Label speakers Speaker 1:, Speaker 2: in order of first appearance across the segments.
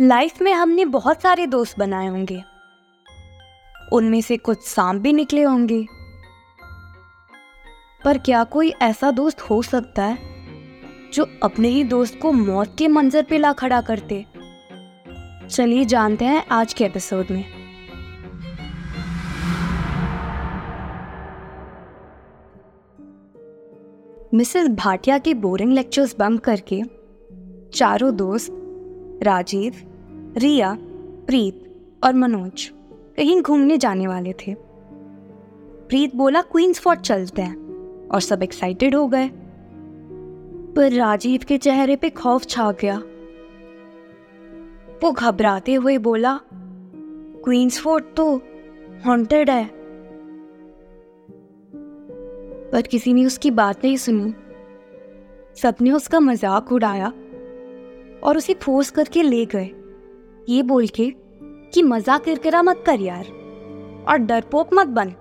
Speaker 1: Life में हमने बहुत सारे दोस्त बनाए होंगे। उनमें से कुछ सांप भी निकले होंगे। पर क्या कोई ऐसा दोस्त हो सकता है, जो अपने ही दोस्त को मौत के मंजर पे ला खड़ा करते? चलिए जानते हैं आज के एपिसोड में। मिसेस भाटिया के बोरिंग लेक्चर्स बंक करके चारों दोस्त राजीव, रिया, प्रीत और मनोज कहीं घूमने जाने वाले थे। प्रीत बोला क्वींस फोर्ट चलते हैं और सब एक्साइटेड हो गए। पर राजीव के चेहरे पे खौफ छा गया। वो घबराते हुए बोला क्वींस फोर्ट तो हॉन्टेड है। पर किसी ने उसकी बात नहीं सुनी। सबने उसका मज़ाक उड़ाया। और उसे फोर्स करके ले गए। ये बोल के कि मज़ाक किरकिरा मत कर यार, और डरपोक मत बन।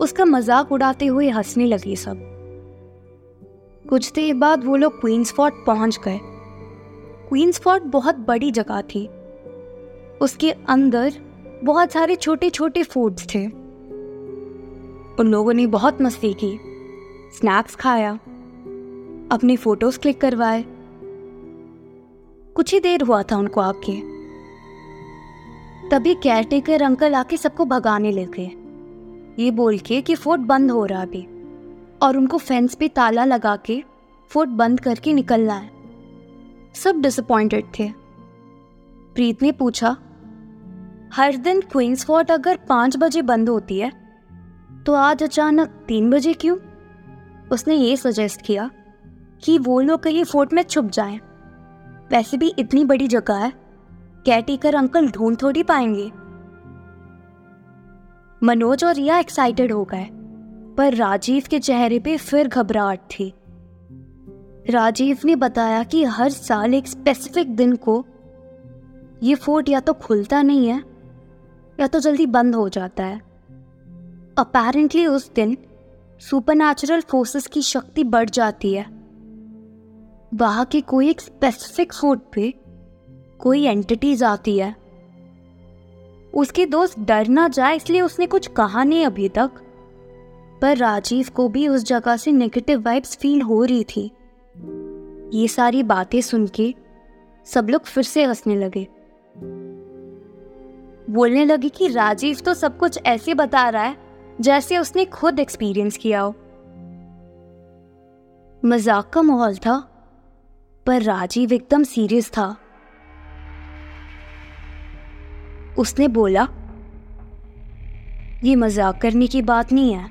Speaker 1: उसका मज़ाक उड़ाते हुए हंसने लगे सब। कुछ देर बाद वो लोग क्वींस फोर्ट पहुँच गए। क्वींस फोर्ट बहुत बड़ी जगह थी। उसके अंदर बहुत सारे छोटे छोटे फूड्स थे। उन लोगों ने बहुत मस्ती की। स्नैक्स खाया। अपनी फ़ोटोज़ क्लिक करवाए। कुछ ही देर हुआ था उनको आके तभी केयरटेकर अंकल आके सबको भगाने लगे। ये बोल के कि फोर्ट बंद हो रहा अभी। और उनको फेंस पे ताला लगा के फोर्ट बंद करके निकलना है। सब डिसअपॉइंटेड थे। प्रीत ने पूछा, हर दिन क्वींस फोर्ट अगर पाँच बजे बंद होती है तो आज अचानक तीन बजे क्यों? उसने ये सजेस्ट किया कि वो लोग कहीं फोर्ट में छुप जाएँ। वैसे भी इतनी बड़ी जगह है। कैटीकर अंकल ढूंढ थोड़ी पाएँगे। मनोज और रिया एक्साइटेड हो गए, पर राजीव के चेहरे पे फिर घबराहट थी। राजीव ने बताया कि हर साल एक स्पेसिफिक दिन को ये फोर्ट या तो खुलता नहीं है, या तो जल्दी बंद हो जाता है। अपेरेंटली उस दिन सुपरनैचुरल फोर्सेस की शक्ति बढ़ जाती है। वहाँ के कोई एक स्पेसिफिक फ़ूड पे कोई एंटिटीज आती है। उसके दोस्त डर ना जाए, इसलिए उसने कुछ कहा नहीं अभी तक। पर राजीव को भी उस जगह से नेगेटिव वाइब्स फील हो रही थी। ये सारी बातें सुन के सब लोग फिर से हंसने लगे। बोलने लगे कि राजीव तो सब कुछ ऐसे बता रहा है, जैसे उसने खुद एक्सपीरियंस किया हो। मज़ाक का माहौल था। पर राजीव एकदम सीरियस था। उसने बोला, ये मज़ाक करने की बात नहीं है।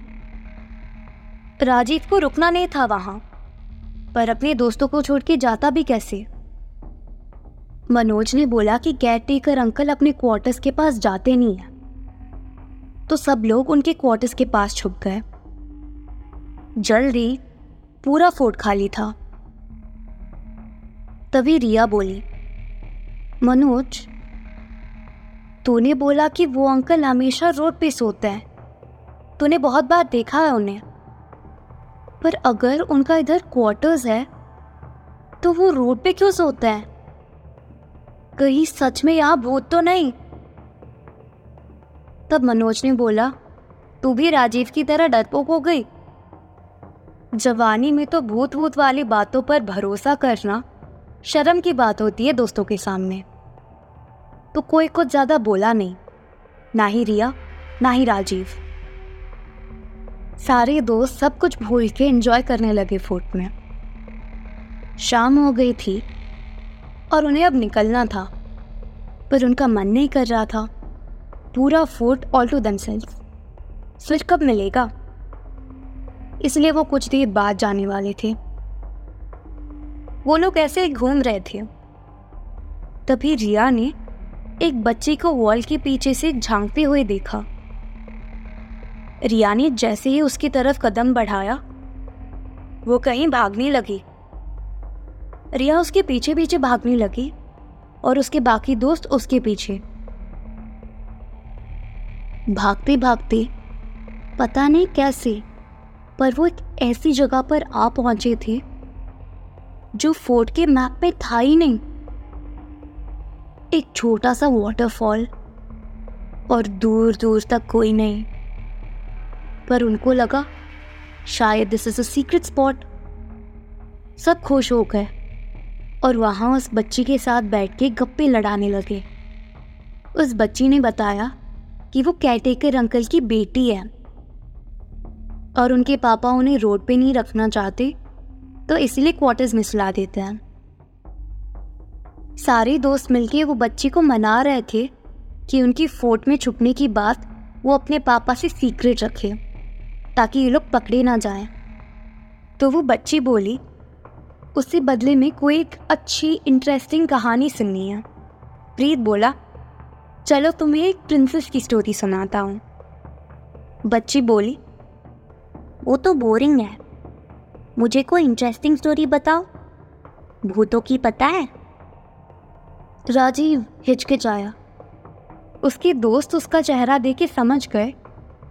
Speaker 1: राजीव को रुकना नहीं था वहाँ, पर अपने दोस्तों को छोड़ के जाता भी कैसे? मनोज ने बोला कि केयर टेकर अंकल अपने क्वार्टर्स के पास जाते नहीं हैं। तो सब लोग उनके क्वार्टर्स के पास छुप गए। जल्दी पूरा फोर्ट खाली था। तभी रिया बोली, मनोज, तूने बोला कि वो अंकल हमेशा रोड पे सोते हैं। तूने बहुत बार देखा है उन्हें। पर अगर उनका इधर क्वार्टर्स है तो वो रोड पे क्यों सोते हैं? कहीं सच में यहाँ भूत तो नहीं? तब मनोज ने बोला, तू भी राजीव की तरह डरपोक हो गई। जवानी में तो भूत भूत वाली बातों पर भरोसा करना शर्म की बात होती है दोस्तों के सामने। तो कोई कुछ ज़्यादा बोला नहीं। ना ही रिया, ना ही राजीव। सारे दोस्त सब कुछ भूल के एंजॉय करने लगे फोर्ट में। शाम हो गई थी और उन्हें अब निकलना था, पर उनका मन नहीं कर रहा था। पूरा फोर्ट ऑल टू दमसेल्स स्विच कब मिलेगा? इसलिए वो कुछ देर बाद जाने वाले थे। वो लोग ऐसे घूम रहे थे। तभी रिया ने एक बच्चे को वॉल के पीछे से झांकते हुए देखा। रिया ने जैसे ही उसकी तरफ़ कदम बढ़ाया, वो कहीं भागने लगी। रिया उसके पीछे पीछे भागने लगी और उसके बाकी दोस्त उसके पीछे। भागते भागते पता नहीं कैसे, पर वो एक ऐसी जगह पर आ पहुँचे थे जो फोर्ट के मैप में था ही नहीं। एक छोटा सा वाटरफॉल और दूर दूर तक कोई नहीं। पर उनको लगा, शायद this is a secret spot सब खुश हो गए। और वहाँ उस बच्ची के साथ बैठ के गप्पे लड़ाने लगे। उस बच्ची ने बताया कि वो कैटेकर अंकल की बेटी है। और उनके पापा उन्हें रोड पे नहीं रखना चाहते। तो इसलिए क्वार्टर्स में सुला देते हैं। सारे दोस्त मिलके वो बच्ची को मना रहे थे कि उनकी फोर्ट में छुपने की बात वो अपने पापा से सीक्रेट रखे, ताकि ये लोग पकड़े ना जाएँ। तो वो बच्ची बोली, उससे बदले में कोई एक अच्छी इंटरेस्टिंग कहानी सुननी है। प्रीत बोला, चलो तुम्हें एक प्रिंसेस की स्टोरी सुनाता हूँ। बच्ची बोली, वो तो बोरिंग है। मुझे कोई इंटरेस्टिंग स्टोरी बताओ। भूतों की पता है? राजीव हिचकिचाया। उसके दोस्त उसका चेहरा देख के समझ गए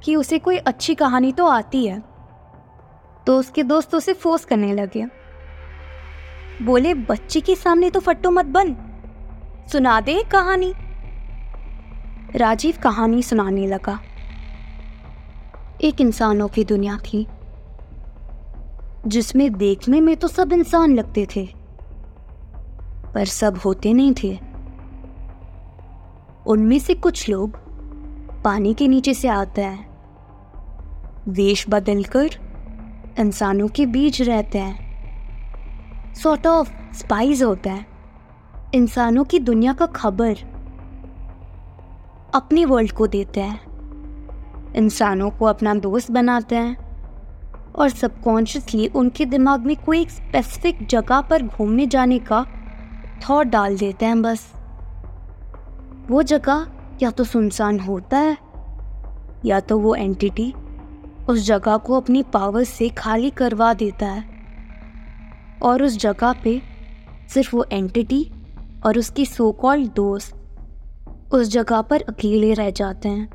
Speaker 1: कि उसे कोई अच्छी कहानी तो आती है। तो उसके दोस्त उसे फोर्स करने लगे। बोले, बच्चे के सामने तो फट्टो मत बन। सुना दे कहानी। राजीव कहानी सुनाने लगा। एक इंसानों की दुनिया थी। जिसमें देखने में तो सब इंसान लगते थे, पर सब होते नहीं थे। उनमें से कुछ लोग पानी के नीचे से आते हैं। वेश बदलकर इंसानों के बीच रहते हैं। सॉर्ट ऑफ़ स्पाइस होता है। इंसानों की दुनिया का खबर अपने वर्ल्ड को देते हैं। इंसानों को अपना दोस्त बनाते हैं। और सबकॉन्शियसली उनके दिमाग में कोई एक स्पेसिफिक जगह पर घूमने जाने का थॉट डाल देते हैं बस। वो जगह या तो सुनसान होता है, या तो वो एंटिटी उस जगह को अपनी पावर से खाली करवा देता है। और उस जगह पे सिर्फ़ वो एंटिटी और उसकी सो कॉल्ड दोस्त उस जगह पर अकेले रह जाते हैं।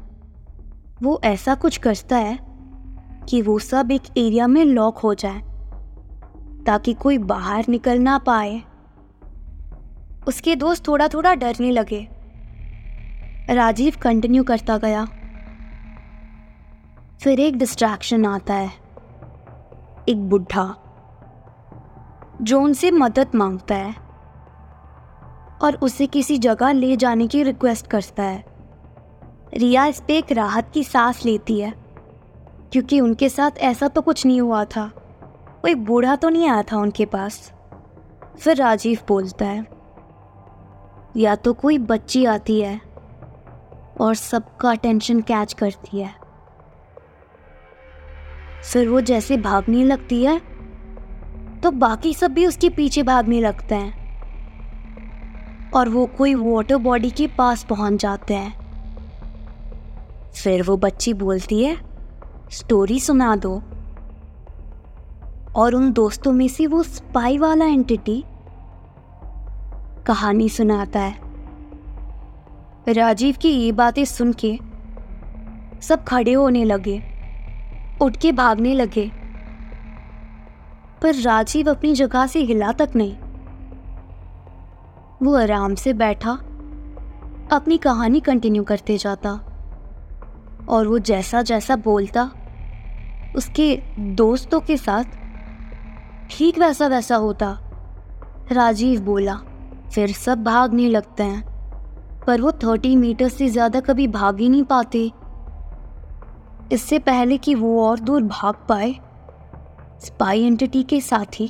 Speaker 1: वो ऐसा कुछ करता है कि वो सब एक एरिया में लॉक हो जाए, ताकि कोई बाहर निकल ना पाए। उसके दोस्त थोड़ा थोड़ा डरने लगे। राजीव कंटिन्यू करता गया। फिर एक डिस्ट्रैक्शन आता है। एक बुढ़ा जो उनसे मदद माँगता है और उसे किसी जगह ले जाने की रिक्वेस्ट करता है। रिया इस पे एक राहत की सांस लेती है। क्योंकि उनके साथ ऐसा तो कुछ नहीं हुआ था। कोई बूढ़ा तो नहीं आया था उनके पास। फिर राजीव बोलता है, या तो कोई बच्ची आती है और सबका अटेंशन कैच करती है। फिर वो जैसे भागने लगती है तो बाकी सब भी उसके पीछे भागने लगते हैं। और वो कोई वाटर बॉडी के पास पहुँच जाते हैं। फिर वो बच्ची बोलती है स्टोरी सुना दो। और उन दोस्तों में से वो स्पाई वाला एंटिटी कहानी सुनाता है। राजीव की ये बातें सुन के सब खड़े होने लगे, उठ के भागने लगे। पर राजीव अपनी जगह से हिला तक नहीं। वो आराम से बैठा, अपनी कहानी कंटिन्यू करते जाता। और वो जैसा जैसा बोलता उसके दोस्तों के साथ ठीक वैसा वैसा होता। राजीव बोला, फिर सब भागने लगते हैं। पर वो थर्टी मीटर से ज़्यादा कभी भाग ही नहीं पाते। इससे पहले कि वो और दूर भाग पाए, स्पाई एंटिटी के साथ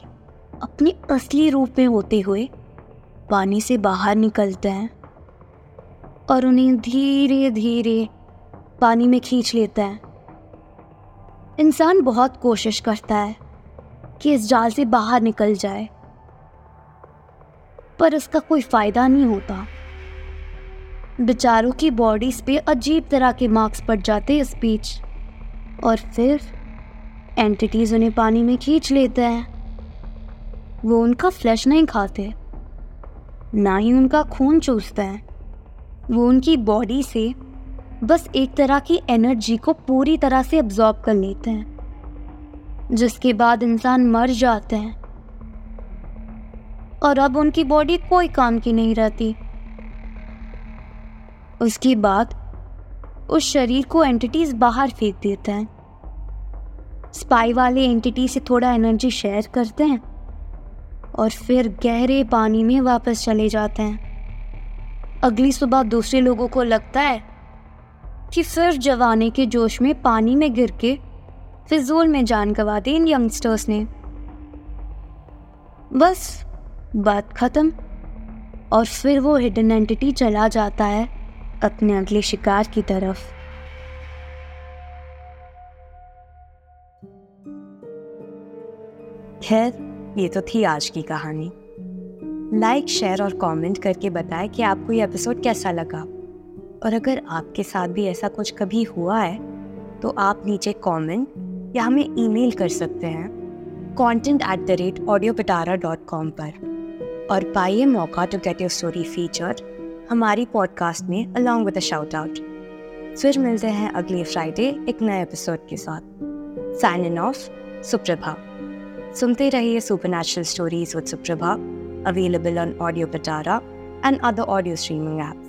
Speaker 1: अपने असली रूप में होते हुए पानी से बाहर निकलते हैं और उन्हें धीरे धीरे पानी में खींच लेता है। इंसान बहुत कोशिश करता है कि इस जाल से बाहर निकल जाए, पर इसका कोई फ़ायदा नहीं होता। बेचारों की बॉडीज पे अजीब तरह के मार्क्स पड़ जाते इस बीच, और फिर एंटिटीज उन्हें पानी में खींच लेते हैं। वो उनका फ्लैश नहीं खाते, ना ही उनका खून चूसते हैं। वो उनकी बॉडी से बस एक तरह की एनर्जी को पूरी तरह से अब्जॉर्ब कर लेते हैं, जिसके बाद इंसान मर जाते हैं। और अब उनकी बॉडी कोई काम की नहीं रहती।
Speaker 2: उसके बाद उस शरीर को एंटिटीज बाहर फेंक देते हैं। स्पाई वाले एंटिटी से थोड़ा एनर्जी शेयर करते हैं और फिर गहरे पानी में वापस चले जाते हैं। अगली सुबह दूसरे लोगों को लगता है कि फिर जवानी के जोश में पानी में गिर के फिजूल में जान गवा दी इन यंगस्टर्स ने। बस, बात खत्म। और फिर वो हिडन एंटिटी चला जाता है अपने अगले शिकार की तरफ़।
Speaker 1: खैर, ये तो थी आज की कहानी। लाइक शेयर और कमेंट करके बताएँ कि आपको ये एपिसोड कैसा लगा। और अगर आपके साथ भी ऐसा कुछ कभी हुआ है तो आप नीचे कमेंट या हमें ईमेल कर सकते हैं content at the rate audio Pitara dot com पर। और पाइए मौका to get your story feature हमारी पॉडकास्ट में अलॉन्ग विद शाउट आउट फिर मिलते हैं अगले फ्राइडे एक नए एपिसोड के साथ। साइन इन ऑफ़ सुप्रभा सुनते रहिए supernatural stories with Suprabha available on audio Pitara and other audio streaming apps